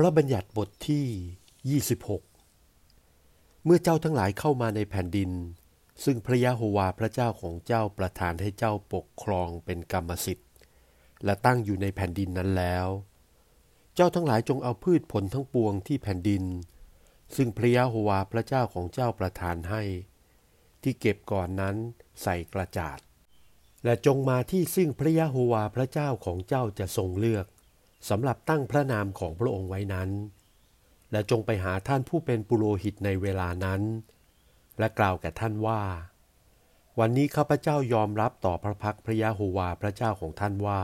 พระบัญญัติบทที่ 26 เมื่อเจ้าทั้งหลายเข้ามาในแผ่นดิน ซึ่งพระยะโฮวาพระเจ้าของเจ้าประทานให้เจ้าปกครองเป็นกรรมสิทธิ์ และตั้งอยู่ในแผ่นดินนั้นแล้ว เจ้าทั้งหลายจงเอาพืชผลทั้งปวงที่แผ่นดิน ซึ่งพระยะโฮวาพระเจ้าของเจ้าประทานให้ ที่เก็บก่อนนั้นใส่กระจาด และจงมาที่ซึ่งพระยะโฮวาพระเจ้าของเจ้าจะทรงเลือก สำหรับตั้งพระนามของพระองค์ไว้นั้น และจงไปหาท่านผู้เป็นปุโรหิตในเวลานั้น และกล่าวแก่ท่านว่า วันนี้ข้าพเจ้ายอมรับต่อพระพักพระยะโฮวาพระเจ้าของท่านว่า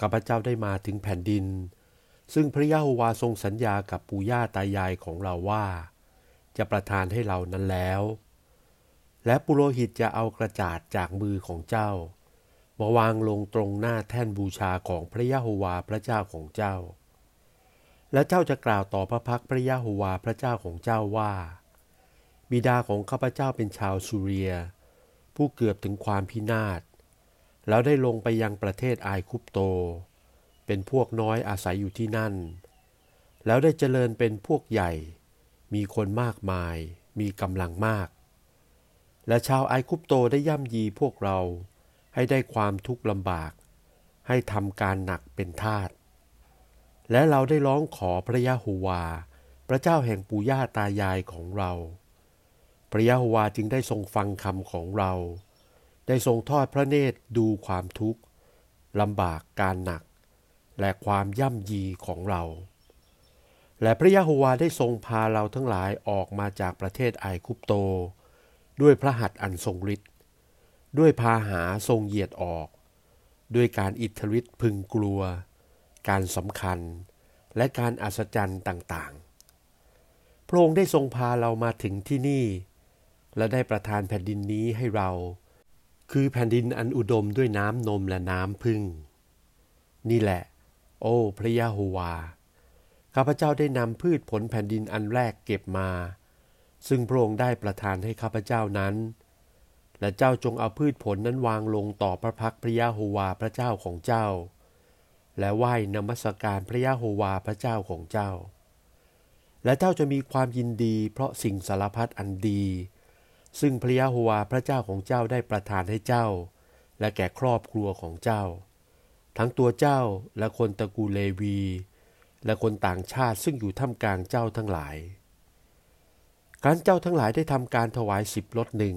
ข้าพเจ้าได้มาถึงแผ่นดิน ซึ่งพระยะโฮวาทรงสัญญากับปู่ย่าตายายของเราว่า จะประทานให้เรานั้นแล้ว และปุโรหิตจะเอากระจาดจากมือของเจ้า มาวางลงตรงหน้าแท่นบูชาของพระยะโฮวาพระเจ้าของเจ้า และเจ้าจะกล่าวต่อพระพักพระยะโฮวาพระเจ้าของเจ้าว่า บิดาของข้าพเจ้าเป็นชาวซูเรีย ผู้เกือบถึงความพินาศ แล้วได้ลงไปยังประเทศไอคุปโต เป็นพวกน้อยอาศัยอยู่ที่นั่น แล้วได้เจริญเป็นพวกใหญ่ มีคนมากมาย มีกำลังมาก และชาวไอคุปโตได้ย่ำยีพวกเรา ให้ได้ความทุกข์ลำบาก ให้ทำการหนักเป็นทาสและเราได้ร้องขอพระยะโฮวา พระเจ้าแห่งปู่ย่าตายายของเรา พระยะโฮวาจึงได้ทรงฟังคำของเรา ได้ทรงทอดพระเนตรดูความทุกข์ลำบากการหนัก และความย่ำยีของเรา และพระยะโฮวาได้ทรงพาเราทั้งหลายออกมาจากประเทศไอคุปโต ด้วยพระหัตถ์อันทรงฤทธิ์ ด้วยพาหาทรงเหยียดออก ด้วยการอิทธิฤทธิ์พึงกลัว การสำคัญ และการอัศจรรย์ต่างๆ พระองค์ได้ทรงพาเรามาถึงที่นี่ และได้ประทานแผ่นดินนี้ให้เรา คือแผ่นดินอันอุดมด้วยน้ำนมและน้ำพึ่ง นี่แหละ โอ้ พระยะโฮวา ข้าพเจ้าได้นำพืชผลแผ่นดินอันแรกเก็บมา ซึ่งพระองค์ได้ประทานให้ข้าพเจ้านั้น และเจ้าจงเอาพืชผลนั้นวางลงต่อพระพักพระยะโฮวาพระเจ้าของเจ้า และไหว้นมัสการพระยะโฮวาพระเจ้าของเจ้า และเจ้าจะมีความยินดีเพราะสิ่งสารพัดอันดี ซึ่งพระยะโฮวาพระเจ้าของเจ้าได้ประทานให้เจ้า และแก่ครอบครัวของเจ้า ทั้งตัวเจ้าและคนตระกูลเลวี และคนต่างชาติซึ่งอยู่ท่ามกลางเจ้าทั้งหลายการเจ้าทั้งหลายได้ทำการถวายสิบลดหนึ่ง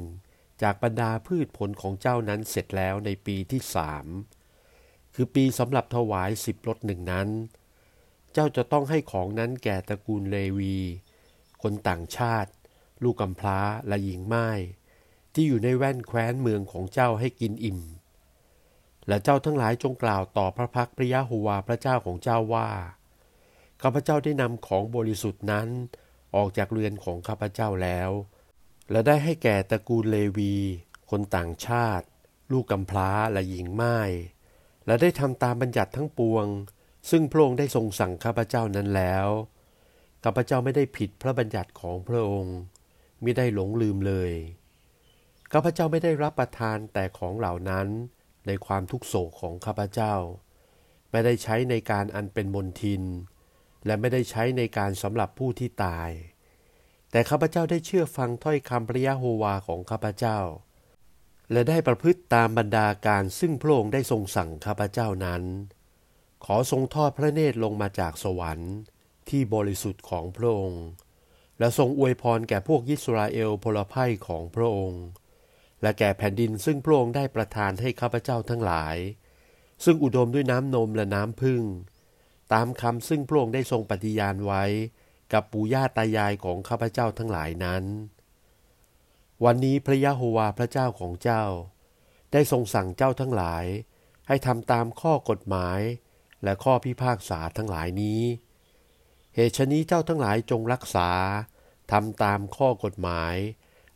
จากบรรดาพืชผลของเจ้านั้นเสร็จแล้วในปีที่สามคือปีสำหรับถวายสิบรถหนึ่งนั้น เจ้าจะต้องให้ของนั้นแก่ตระกูลเลวี คนต่างชาติ ลูกกำพร้าและหญิงไม้ที่อยู่ในแว่นแคว้นเมืองของเจ้าให้กินอิ่ม และเจ้าทั้งหลายจงกล่าวต่อพระพักพระยะโฮวาพระเจ้าของเจ้าว่าข้าพเจ้าได้นำของบริสุทธิ์นั้นออกจากเรือนของข้าพเจ้าแล้ว และได้ให้แก่ตระกูลเลวี คนต่างชาติ ลูกกำพร้าและหญิงไม้และได้ทำตามบัญญัติทั้งปวง ซึ่งพระองค์ได้ทรงสั่งข้าพเจ้านั้นแล้วข้าพเจ้าไม่ได้ผิดพระบัญญัติของพระองค์ไม่ได้หลงลืมเลยข้าพเจ้าไม่ได้รับประทานแต่ของเหล่านั้นในความทุกโศกของข้าพเจ้า ไม่ได้ใช้ในการอันเป็นมนทิน และไม่ได้ใช้ในการสำหรับผู้ที่ตาย แต่ข้าพเจ้าได้เชื่อฟังถ้อยคำพระยะโฮวาของข้าพเจ้า และได้ประพฤติตามบรรดาการซึ่งพระองค์ได้ทรงสั่งข้าพเจ้านั้น ขอทรงทอดพระเนตรลงมาจากสวรรค์ ที่บริสุทธิ์ของพระองค์ และทรงอวยพรแก่พวกยิสราเอลพลภัยของพระองค์ และแก่แผ่นดินซึ่งพระองค์ได้ประทานให้ข้าพเจ้าทั้งหลาย ซึ่งอุดมด้วยน้ำนมและน้ำพึ่ง ตามคำซึ่งพระองค์ได้ทรงปฏิญาณไว้ กับปู่ย่าตายายของข้าพเจ้าทั้งหลายนั้น วันนี้พระยะโฮวาพระเจ้าของเจ้า ได้ทรงสั่งเจ้าทั้งหลาย ให้ทำตามข้อกฎหมายและข้อพิพากษาทั้งหลายนี้ เหตุชนี้เจ้าทั้งหลายจงรักษาทำตามข้อกฎหมาย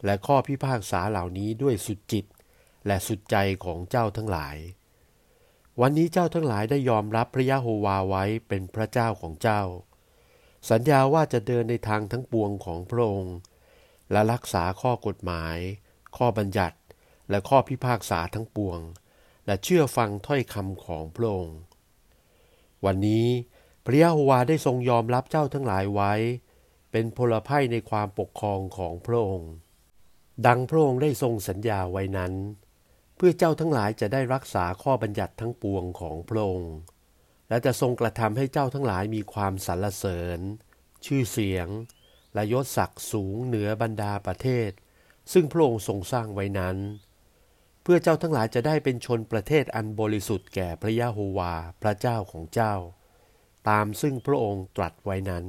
และข้อพิพากษาเหล่านี้ด้วยสุดจิต และสุดใจของเจ้าทั้งหลาย วันนี้เจ้าทั้งหลายได้ยอมรับพระยะโฮวาไว้เป็นพระเจ้าของเจ้า สัญญาว่าจะเดินในทางทั้งปวงของพระองค์ และรักษาข้อกฎหมาย ข้อบัญญัติ และข้อพิพากษาทั้งปวง และเชื่อฟังถ้อยคำของพระองค์ วันนี้พระยะโฮวาได้ทรงยอมรับเจ้าทั้งหลายไว้ เป็นพลภัยในความปกครองของพระองค์ ดังพระองค์ได้ทรงสัญญาไว้นั้น เพื่อเจ้าทั้งหลายจะได้รักษาข้อบัญญัติทั้งปวงของพระองค์ และจะทรงกระทำให้เจ้าทั้งหลายมีความสรรเสริญ ชื่อเสียง และยศศักดิ์สูงเหนือบรรดาประเทศ ซึ่งพระองค์ทรงสร้างไว้นั้น เพื่อเจ้าทั้งหลายจะได้เป็นชนประเทศอันบริสุทธิ์แก่พระยะโฮวาพระเจ้าของเจ้า ตามซึ่งพระองค์ตรัสไว้นั้น